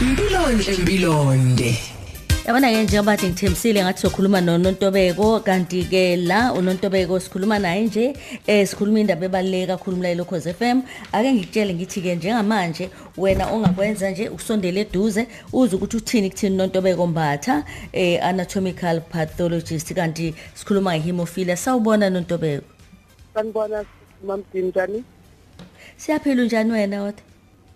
Impilonhle impilonde. Yabona ke njengoba nje ngithembisile ngathi sokhuluma noNontobeko kanti ke la uNontobeko sikhuluma naye nje eh sikhuluma indaba ebaluleke kakhulu mlayelo Khoze FM ake ngikutshele ngithi ke njengamanje wena ongakwenza nje ukusondela eduze uze ukuthi uthini kuthini uNontobeko Mbatha eh anatomical pathologist kanti sikhuluma ngehemophilia. Sawubona noNtobeko. Sanibona mamdini njani? Siyaphila njani wena wona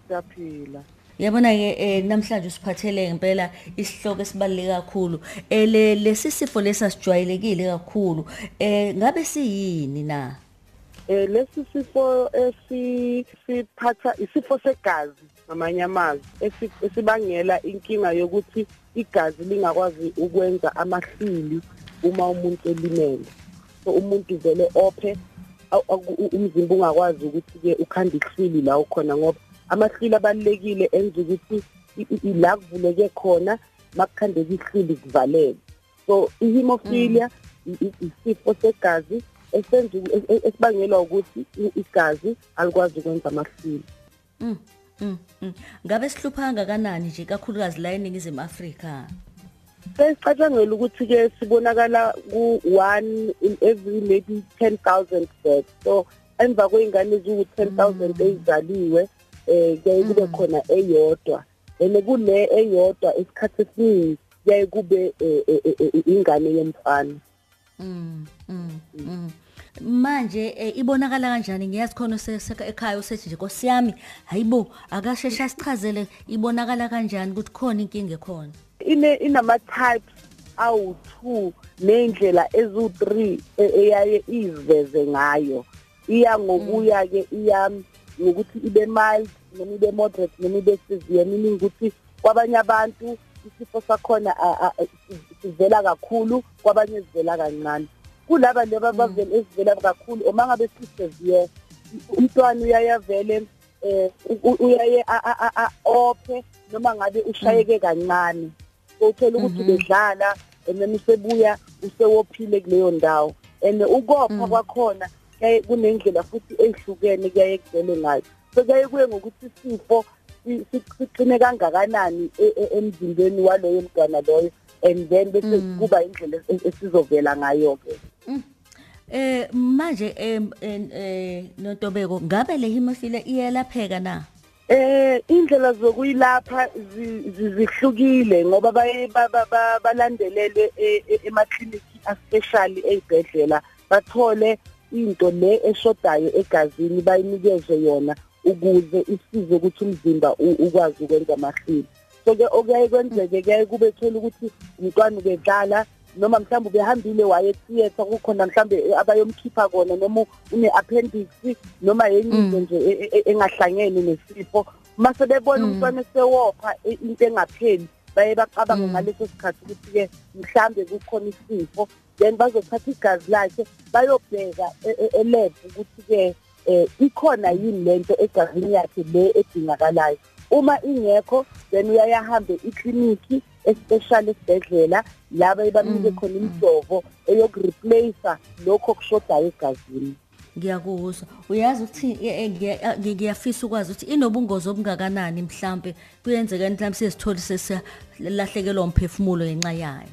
siyaphila. Yabona ke eh namhlanje usiphathele ngempela isihloko esibaluleke kakhulu. Eh le lesi sifo lesasijwayelekile kakhulu. Eh ngabe siyini na? eh lesi sifo esi siphatha isifo segazi ngamanye amazwi esi- esibangela inkinga yokuthi igazi lingakwazi ukwenza amahlili uma umuntu elimele so umuntu vele ophe umzimba ungakwazi ukuthi ke ukhanda ihlwili la ukhona ngoba amahlili abalekile enza ukuthi i- i- i- la kuvuleke khona makukhandeka ihlwili kuvaleke so ihemophilia i- i- isifo segazi esenza uku- es- es- esibangelwa ukuthi i- igazi alikwazi ukwenza amahlili Mm. Mm. mm. Ngabe sihlupha kangakanani nje kakhulukazi la eningizimu Afrika? sesicatshangela ukuthi-ke sibonakala ku-one in every maybe ten thousand births so emva kwey'ngane eziwu-ten thousand ey'zaliwe um kuyaye kube khona eyodwa and kule eyodwa isikhathi esiningi kuyaye kube eh, eh, eh, eh, ingane yomfana Mm. Mm. mm. Manje eh, ibonakala kanjani ngiyazi khona ekhaya usethi nje nkosiyami hayibo akashesha sichazele ibonakala kanjani ukuthi khona inkinga ekhona. ine inama-types awu-two ney'ndlela eziwu-three e- eyaye iziveze ngayo iya ngokuya-ke iya ngokuthi ibe mild noma ibe moderate noma ibe severe meaning ukuthi kwabanye abantu isifo sakhona sivela kakhulu kwabanye sivela kancane. Kulaba laba abavela ezivela kakhulu uma ngabe sisevere umntwana uyaye avele eh uyaye ophe noma ngabe ushayeke kancane. So uthola ukuthi bedlala and then usebuya usewophile kuleyo ndawo. And ukopha kwakhona kuyaye kunendlela futhi ezihlukene kuyaye kuvele ngayo. So kuyaye kuye ngokuthi isifo si- si- siqine kangakanani e- e- emzimbeni waloyo mntwana loyo and then bese kuba indlela es- esizovela ngayo-ke. Eh manje em en- eh noNtobeko ngabe le hemophilia iyelapheka na? Eh indlela zokuyilapha zi- zi- zihlukile ngoba baye ba- ba- ba- balandelele e- e- emakliniki aspecially ezibhedlela bathole into le eshodayo egazini bayinikeze yona. Ukuze isize ukuthi umzimba ukwazi ukwenza amahlili so ke okuyaye kwenzeke kuyaye kube thola ukuthi umntwana ubedlala noma mhlawumbe ubehambile waye theatre kukhona mhlawumbe abayomkhipha kona noma une-appendix noma yenye into nje e- e- engahlangene nesifo. Mase bebona umntwana esewopha into engapheli baye bacabanga ngaleso sikhathi ukuthi-ke mhlambe kukhona isifo. Then bazothatha igazi lakhe bayobheka e- e- elab ukuthi-ke um ikhona yini lento egazini yakhe le edingakalayo uma ingekho then uyaye ahambe ikliniki especial esibhedlela laba ebamnike khona imijovo eyokureplace lokho okushodayo egazini Ngiyakuzwa. Uyazi ukuthi eh, eh, ngi- ngiyafisa ukwazi ukuthi inobungozi obungakanani mhlambe kuyenzeka mhlambe sesithole sesilahlekelwa umphefumulo ngenxa yayo.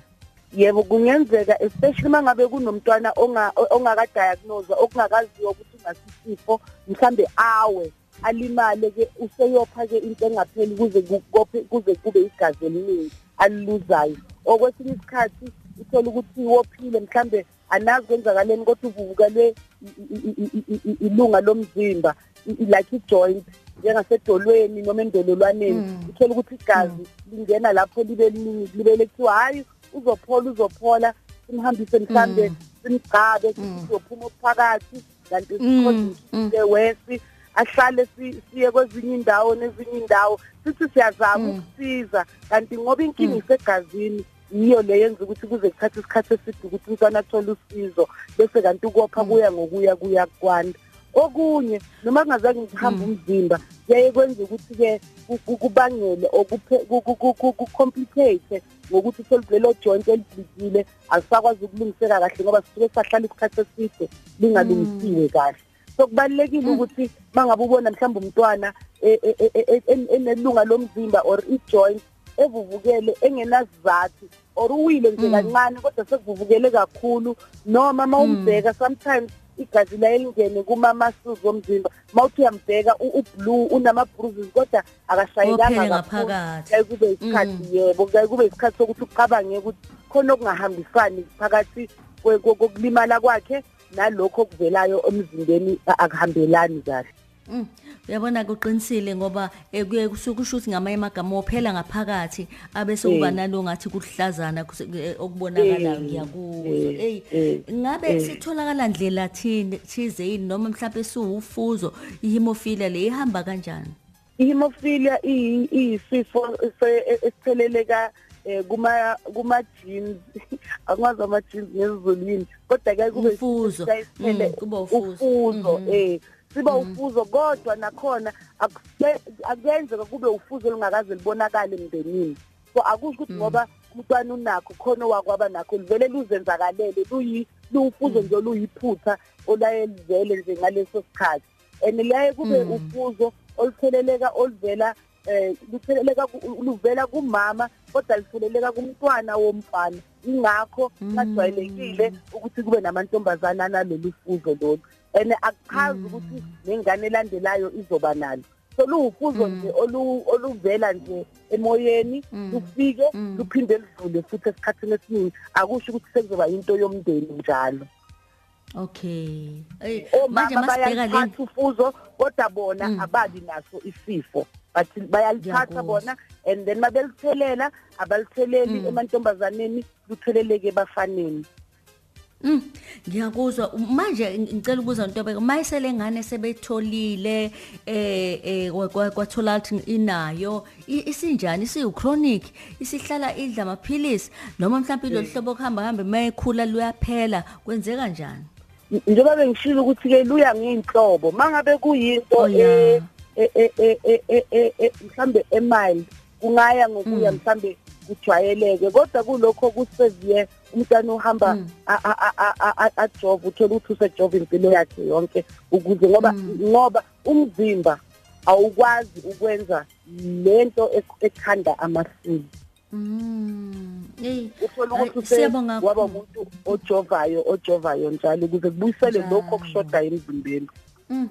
yebo kungenzeka especially mangabe kunomntwana onga- ongakadiagnoswa okungakaziwa ukuthi ungasisifo mhlambe awe alimale ke useyopha ke into engapheli kuze kuphe kuze kube igazi eliningi aliluzayo. Okwesinye isikhathi uthola ukuthi wophile mhlambe anazi kwenzakaleni kodwa uvuvukelwe i- i- i- i- i- i- ilunga lomzimba i- i- like i-joint njengasedolweni noma endololwaneni. Uthola ukuthi igazi lingena lapho libe liningi libe lekuthiwa hhayi uzophola uzophola. Simhambise mhlambe simgcabe sizophuma phakathi kanti sikhonike wesi ahlale si- siye kwezinye indawo nezinye indawo. Sithi siyazama ukusiza kanti ngoba inkinga isegazini yiyo le yenza ukuthi kuze kuthathe isikhathi eside ukuthi umntwana athole usizo bese kanti ukopha kuya ngokuya kuya kwanda. Okunye noma kungazange ngihamba umzimba kuyaye kwenza ukuthi-ke ku- ku- kubangele or kuphe- ku- ku- ku- ku- ku-complicate ngokuthi uthole lelo joint elibhidile alisakwazi ukulungiseka kahle ngoba sisuke sahlala isikhathi eside lingalungisiwe kahle. So kubalekile ukuthi mangabe ubona mhlawumbe umntwana e- e- e- e- en- enelunga lomzimba or i-joint evuvukele engenazizathu or uwile nje kancane kodwa sekuvuvukele kakhulu noma mawumbheka sometimes igazi laye lingene kuma-muscles omzimba. Mawuthi uyambheka u- ublue unama-bruises kodwa akashayekanga Ophele kakhulu. ngaphakathi. kuyaye kube isikhathi yebo kuyaye kube isikhathi sokuthi ucabange ukuthi khona okungahambisani phakathi kwe- kwe- kokulimala kwakhe nalokho okuvelayo emzimbeni a- akuhambelani kahle. Mm, uyabona kuqinisile ngoba eh, kuye kusuke kusho ukuthi ngamanye amagama ophela ngaphakathi abese kuba Eh. nalongathi kuhlazana eh, okubonakalayo Eh, ngiyakuzwa eh, ngabe sitholakala ndlela thini thizeni noma mhlawumbe siwufuzo ihemophilia le ihamba kanjani ihemophilia iyi- iyisifo e- esitheleleka kuma kuma genes angazi ama genes ngezulwini kodwa ke kube Ufuzo. kuba ufuzo. Mhm. eh siba ufuzo kodwa nakhona akuse- akuyenzeka kube ufuzo lungakaze libonakale emndenini. So akusho ukuthi ngoba umntwana unakho khona owakwaba nakho livele luzenzakalele luyi lufuzo nje luyiphutha olaye livele nje ngaleso sikhathi. And laye kube ufuzo olutheleleka oluvela eh lutheleleka ku- luvela kumama kodwa litheleleka kumntwana womfana. Ingakho kujwayelekile ukuthi kube namantombazana nalolu fuzo lolu. And akuchazi ukuthi nengane elandelayo izoba nalo. So luwufuzo nje olu- oluvela nje emoyeni lufike luphinde lidlule futhi esikhathini esiningi. Akusho ukuthi sekuzoba into yomndeni njalo. Okay. Hey manje omama masibheka le bayalithatha ufuzo kodwa bona ababi naso isifo. But bayalithatha Ngiyakuzwa. bona and then mabelithelela abalitheleli emantombazaneni lutheleleke ebafaneni Mm, ngiyakuzwa manje ngicela ukubuza Ntobeko mayisele ngane sebetholile eh eh kwa- kwa- kwathola ukuthi inayo isinjani? Isiyu chronic isihlala idla amaphilisi noma mhlawumbe lo hlobo kuhamba hambe mayekhula luyaphela kwenzeka njani? Njengoba bengishilo ukuthi ke luya ngeinhlobo mangabe kuyinto eh eh eh eh mhlambe emild kungaya ngokuya mhlambe kujwayeleke kodwa kulokho kusevere umntwana uhamba a- a- a- a- a- ajova uthola ukuthi usejova impilo yakhe yonke ukuze ngoba ngoba umzimba awukwazi ukwenza lento ek- ekhanda amasili mm hey uthola hayi, ukuthi siyabonga waba kakhulu. umuntu ojovayo ojovayo njalo ukuze kubuyisele Njalo. lokho okushoda emzimbeni Mm.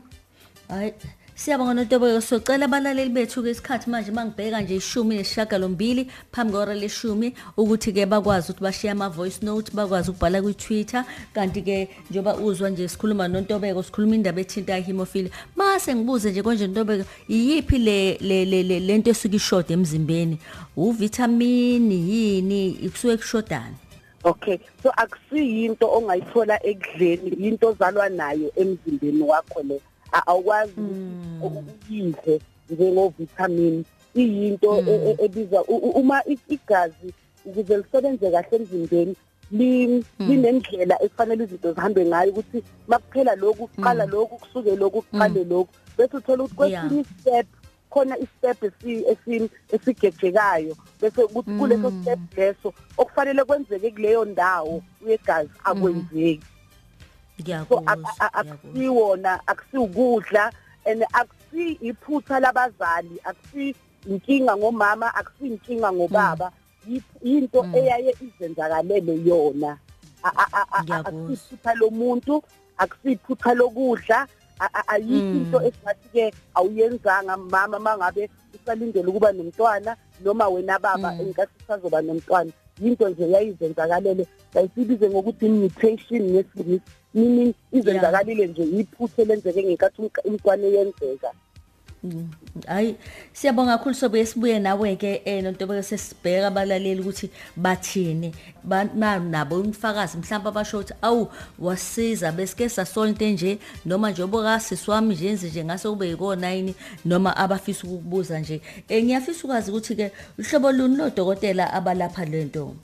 Hayi siyabonga notobeko socela abalaleli bethu ke isikhathi manje mangibheka nje ishumi nesishagalombili phambi kwehora leshumi ukuthi ke bakwazi ukuthi bashiye ama voice note bakwazi ukubhala ku Twitter kanti ke njoba uzwa nje sikhuluma nontobeko sikhuluma indaba ethinta ihemophilia mase ngibuze nje konje ntobeko iyiphi le le le le- lento esuka ishode emzimbeni? Uvitamini yini? Ikusuke kushodani? Okay so akusiyinto ongayithola ekudleni into ozalwa nayo emzimbeni wakho le. A- awukwazi ukuyidle njengovitamin iyinto e- e- ebizwa u- u- uma igazi ukuze lisebenze kahle emzimbeni li- linendlela efanele izinto zihambe ngayo ukuthi makuphela lokhu kuqala lokhu kusuke lokhu kuqale lokhu. Bese uthola ukuthi kwesinye step khona istep esi- esi- esigejekayo. Bese kuleso step leso okufanele kwenzeke kuleyo ndawo uyegazi akwenzeki. So akusiwona akusiwukudla and akusi iphutha labazali akusi inkinga ngomama akusi inkinga ngobaba. Yi- yinto eyaye izenzakalele yona. Akusiphutha lomuntu akusiphutha lokudla. Ayikho into esingathi ke awuyenzanga mama mangabe usalindele ukuba nomntwana noma wena baba enkathi usazoba nomntwana. Yinto nje yayizenzakalele sayisibize ngokuthi mutation ngesilungisi meaning izenzakalile nje iphuthe lenzeke ngenkathi umka- umntwana eyenzeka hayi siyabonga kakhulu sobuye sibuye nawe ke eh nontobeke sesibheka abalaleli ukuthi bathini. Bana nabo umfakazi mhlawumbe abasho ukuthi awu wasiza besike sasola into nje noma njengoba kasisi wami nje enze nje ngase kube yikona yini noma abafisa ukukubuza nje. Eh ngiyafisa ukwazi ukuthi ke uhlobo luni lodokotela abalapha lento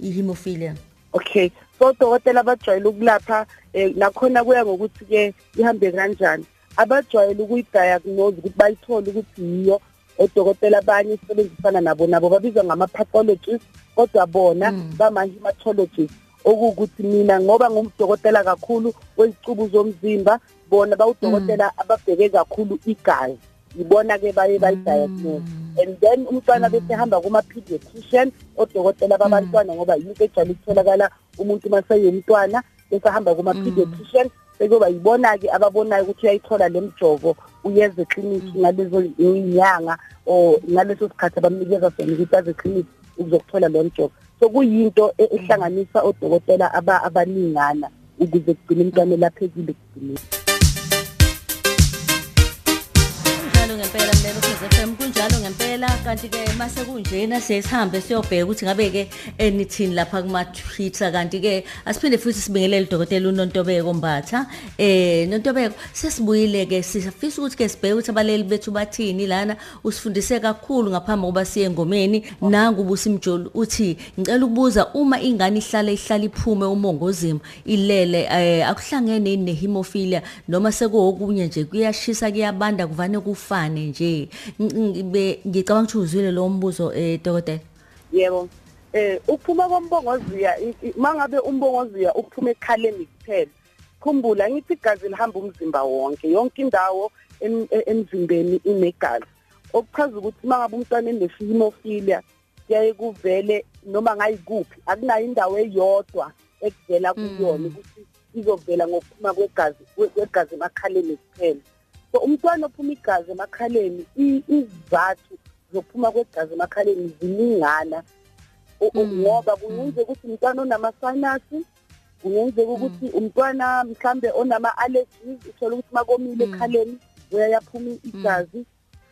ihemophilia okay. So dokotela abajwayele ukulapha eh, nakhona kuya ngokuthi ke ihambe kanjani. Abajwayele ukuyidiagnose ukuthi bayithole ukuthi yiyo. Odokotela abanye sisebenzisana nabo nabo babizwa ngama-pathologist kodwa bona bama-hematologist okuwukuthi mina ngoba ngumdokotela kakhulu wezicubu zomzimba bona bawudokotela ababheke kakhulu igazi. Yibona ke baye bayidiagnose. And then umntwana bese hamba kuma pediatrician odokotela babantwana ngoba yinto ejwayele ukutholakala umuntu maseyumntwana bese hamba kuma pediatrician sekuba yibona ke ababonayo ukuthi uyayithola lemjovo uyeze clinic ngalezo inyanga or ngaleso sikhathi abamnikeza sona ukuthi aze clinic ukuzokuthola lo mjovo. So kuyinto e- ehlanganisa odokotela aba abaningana ukuze kugcine umntwana elaphekile kugcineni kunjalo ngempela mlelo Khosi FM kunjalo ngempela kanti ke mase kunjena sesihambe siyobheka ukuthi ngabe ke eh, nithini lapha kuma Twitter kanti ke asiphinde futhi sibingelele udokotela uNontobeko Mbatha. Eh Nontobeko sesibuyile ke sifisa ukuthi ke sibheke ukuthi abaleli bethu bathini lana usifundise kakhulu ngaphambi kokuba siye engomeni. Nangu busimjoli uthi ngicela ukubuza uma ingane ihlala ihlala iphume umongozimo ilele eh, akuhlangene nehemophilia noma sekuwokunye nje kuyashisa kuyabanda kuvane kufane nje. Ngicabanga ukuthi uzwile lo mbuzo eh dokotela? Yebo. Eh ukuphuma kombongoziya i- i- mangabe umbongoziya ukuphuma ekhaleni kuphela khumbula ngithi igazi lihamba umzimba wonke yonke indawo em- e- emzimbeni inegazi. Okuchaza ukuthi mangabe umntwana enehemophilia kuyaye kuvele noma ngayikuphi akunayo indawo eyodwa ekuvela kuyona ukuthi izovela ngokuphuma kwegazi kwe- kwegazi emakhaleni kuphela. So umntwana ophuma igazi emakhaleni i- izizathu zokuphuma kwegazi emakhaleni ziningana. O- o- ngoba kungenzeka ukuthi umntwana onamasinasi kungenzeka ukuthi umntwana mhlambe onama allergies uthola ukuthi makomile ekhaleni uyayaphuma igazi.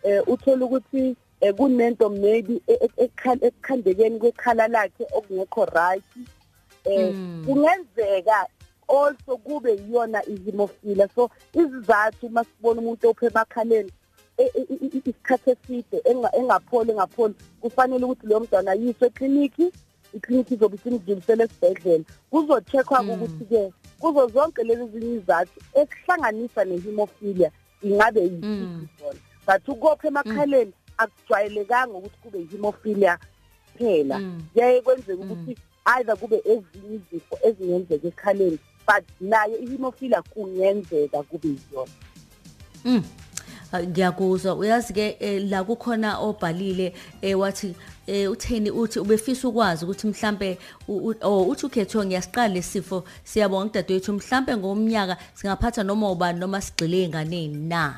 Eh uthola ukuthi eh, kunento maybe e- e- ekha- ekukhandekeni kwekhala lakhe okungekho right. Eh Mm. kungenzeka also kube yiyona izimofila so izizathu masibona umuntu ophe emakhaleni e- e- i- i- isikhathi eside enga- engapholi engapholi. Kufanele ukuthi leyo mntwana yiswe ekliniki ikliniki izobe isimdlulisele esibhedlela. Kuzo-check-wa ukuthi-ke kuzo zonke lezi zinye izathu ekuhlanganisa nehemophilia ingabe yisiphi zona but ukopha emakhaleni akujwayelekanga ukuthi kube yihemophilia kuphela. Mm. kuyaye kwenzeka ukuthi either kube ezinye izifo ezingenzeka ekhaleni but nayo ihemophilia kungenzeka kube yiyona. Mm. Ngiyakuzwa. Uyazi ke eh, la kukhona obhalile eh, wathi eh, utheni uthi ubefisa ukwazi ukuthi mhlambe oh uthi ukhetho ngiyasiqala lesifo siyabonga udadewethu mhlambe ngomnyaka singaphatha noma ubani noma sigxile enganeni na?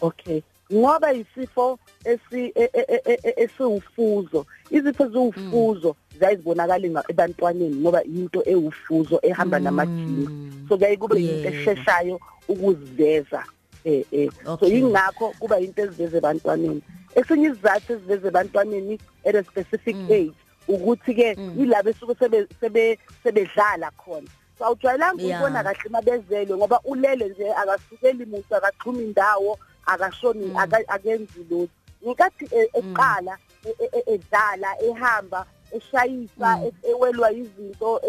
Okay. Ngoba isifo esi e- e- e- esiwufuzo. Izifo eziwufuzo ziyayizibonakala nga- ebantwaneni ngoba into ewufuzo ehamba namajini. So kuyaye kube into esheshayo ukuziveza eh eh so Okay. ingakho kuba into eziveza ebantwaneni. Esinye isizathu eziveza ebantwaneni at a specific age ukuthi ke yilabo esuke sebe sebe sebedlala khona. So awujwayelanga ukubona kahle mabezelwe ngoba ulele nje akasukeli muntu akaxhuma indawo akashoni aka- akenzi lutho. Ngikathi e- eqala e- e- edlala ehamba eshayisa ewelwa izinto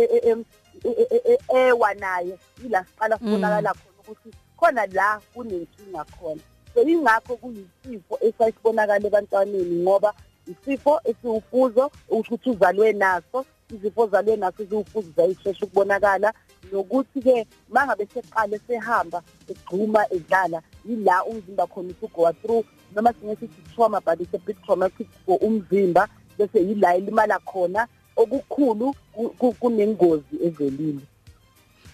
ewa naye ila siqala sibonakala khona ukuthi khona la kunenkinga khona. So ingakho kuyisifo esayisibonakala ebantwaneni ngoba isifo esiwufuzo ukuthi uzalwe naso izifo zalwe naso ziwufuzo zayishesha ukubonakala. Nokuthi-ke mangabe seqale sehamba egxuma edlala yila umzimba khona usugoa through noma sinye sithi trauma but it's a bit traumatic for umzimba bese yila elimala khona. Okukhulu ku- ku- kunengozi ezelile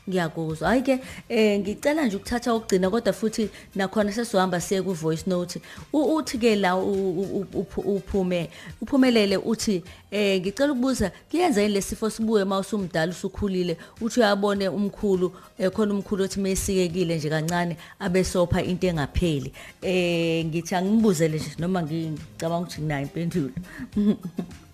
ngiyakuzwa hayi ke eh ngicela nje ukuthatha ukugcina kodwa futhi nakhona sesizohamba siye ku voice note. U- uthi ke la u- u- u- uphu- uphume uphumelele uthi eh ngicela ukubuza kuyenza yini lesifo sibuye mawusumdala usukhulile? Uthi uyabone umkhulu eh, khona umkhulu othi mesikekile nje kancane abesopha into engapheli. Eh ngithi angibuzele nje noma ngicabanga ukuthi nginayo impendulo.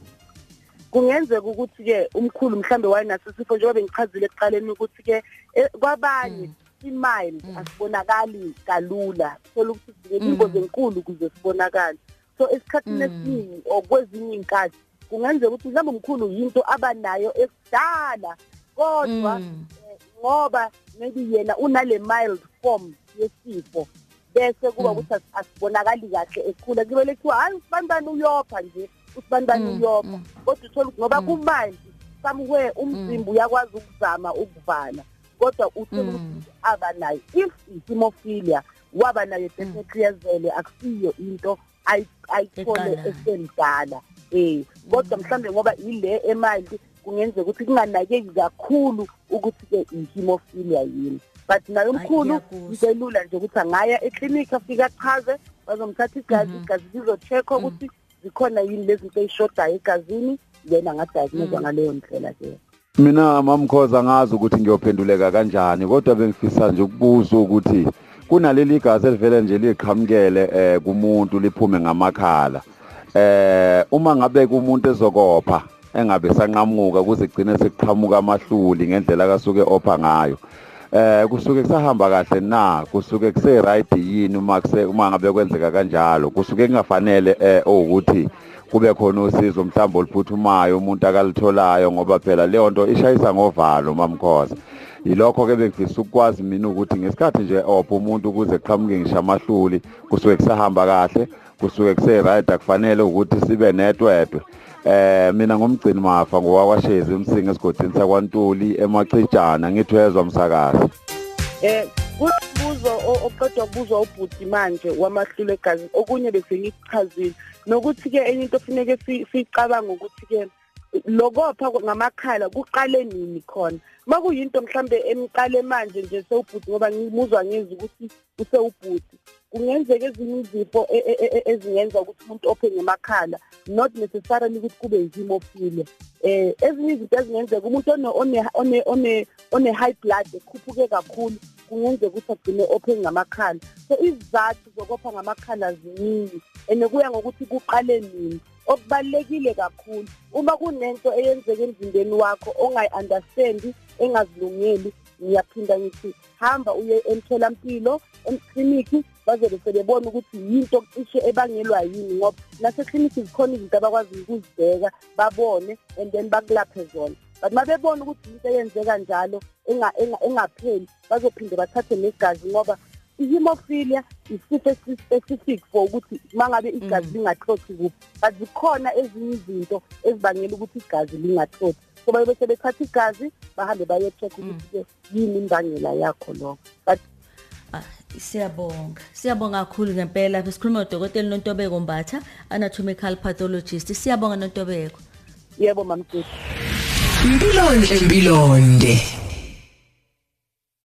kungenzeka ukuthi-ke umkhulu mhlambe wayenaso isifo njengoba bengichazile ekuqaleni ukuthi-ke eh, kwabanye i-mild asibonakali kalula. Thola ukuthi sidinga ingozi enkulu ukuze sibonakale. So esikhathini esiningi or kwezinye iy'nkathi kungenzeka ukuthi mhlawumbe umkhulu yinto abanayo ekudala. Kodwa eh, ngoba maybe yena unale mild form yesifo bese kuba ukuthi as- asibonakali kahle ekhula. Kubele kuthiwa hayi usibantwana uyopha nje. Usibantwana uyopha kodwa uthola ukuthi ngoba kumanje somewhere umzimba uyakwazi ukuzama ukuvala kodwa uthola ukuthi abanayo if i-hemophilia waba nayo definitely yazele akusiyo into ayi- ayithole Eqalayo. esemdala. Eh kodwa mhlambe ngoba ile emali kungenzeka ukuthi kunganakeki kakhulu ukuthi ke i-hemophilia yini. But nayo Ayi, mkhulu ngiyakuzwa. selula nje ukuthi angaya eklinikhi afika achaze bazomthatha igazi igazi lizo-check-a ukuthi zikhona yini lezi zinto ey'shodayo egazini then angadiagnosa ngaleyo ndlela ke mina mamkhoza ngazi ukuthi ngiyophenduleka kanjani kodwa bengifisa nje ukubuza ukuthi kunaleli gazi elivele nje liqhamukele eh kumuntu liphume ngamakhala. Eh uma ngabe kumuntu ezokopha engabe sanqamuka kuze igcine sekuqhamuka amahluli ngendlela kasuke opha ngayo eh kusuke kusahamba kahle na? Kusuke kuse right yini uma kuse uma ngabe kwenzeka kanjalo? Kusuke kungafanele eh ukuthi kube khona usizo mhlawumbe oluphuthumayo umuntu akalitholayo ngoba phela leyo nto ishayisa ngovalo mamkhoza yilokho ke bengifisa ukwazi mina ukuthi ngesikhathi nje opha umuntu ukuze kuqhamuke ngisho amahluli kusuke kusahamba kahle kusuke kuse right akufanele ukuthi sibe netwetwe eh mina ngumgcini mafa ngowakwashezi umsinga esigodini sakwantuli emacijana ngithwezwa msakazi. Eh kubuzo oqedwa kubuzwa ubhuti manje wamahlule egazi okunye bese ngikuchazile nokuthi ke enye into kufanele sicabanga ukuthi ke lokopha ngamakhala kuqale nini khona? Makuyinto mhlambe emqale manje nje sewubhuti ngoba ngimuzwa ngizwe ukuthi usewubhuti. Kungenzeka ezinye izifo e- e- e- ezingenza ukuthi umuntu ophe ngemakhala not necessarily ukuthi kube yihemophilia eh ezinye izinto ezingenzeka umuntu one one one one one high blood ekhuphuke kakhulu kungenzeka ukuthi agcine ophe ngamakhala. So izizathu zokopha ngamakhala ziningi ene kuya ngokuthi kuqale nini. Okubalekile kakhulu uma kunento eyenzeka emzimbeni wakho ongayi-understandi engazilungeli ngiyaphinda ngithi hamba uye emtholampilo ekliniki bazobe sebebona ukuthi yinto cishe ebangelwa yini ngoba nasekliniki zikhona izinto abakwazi ukuzibheka babone and then bakulaphe zona. But uma bebona ukuthi into eyenzeka njalo enga- enga- engapheli bazophinde bathathe negazi ngoba i-hemophilia isifo esi-specific for ukuthi mangabe igazi lingathlothi kuphi. But zikhona ezinye izinto ezibangela ukuthi igazi lingathlothi so baye bese bethatha igazi bahambe baye-check ukuthi ke yini imbangela yakho lokho. But Ah, siyabonga. Siyabonga kakhulu ngempela. Sikhuluma nodokotela nontobeko mbatha anatomical pathologist. Siyabonga nontobeko. Yebo mamthetho Impilonhle impilonde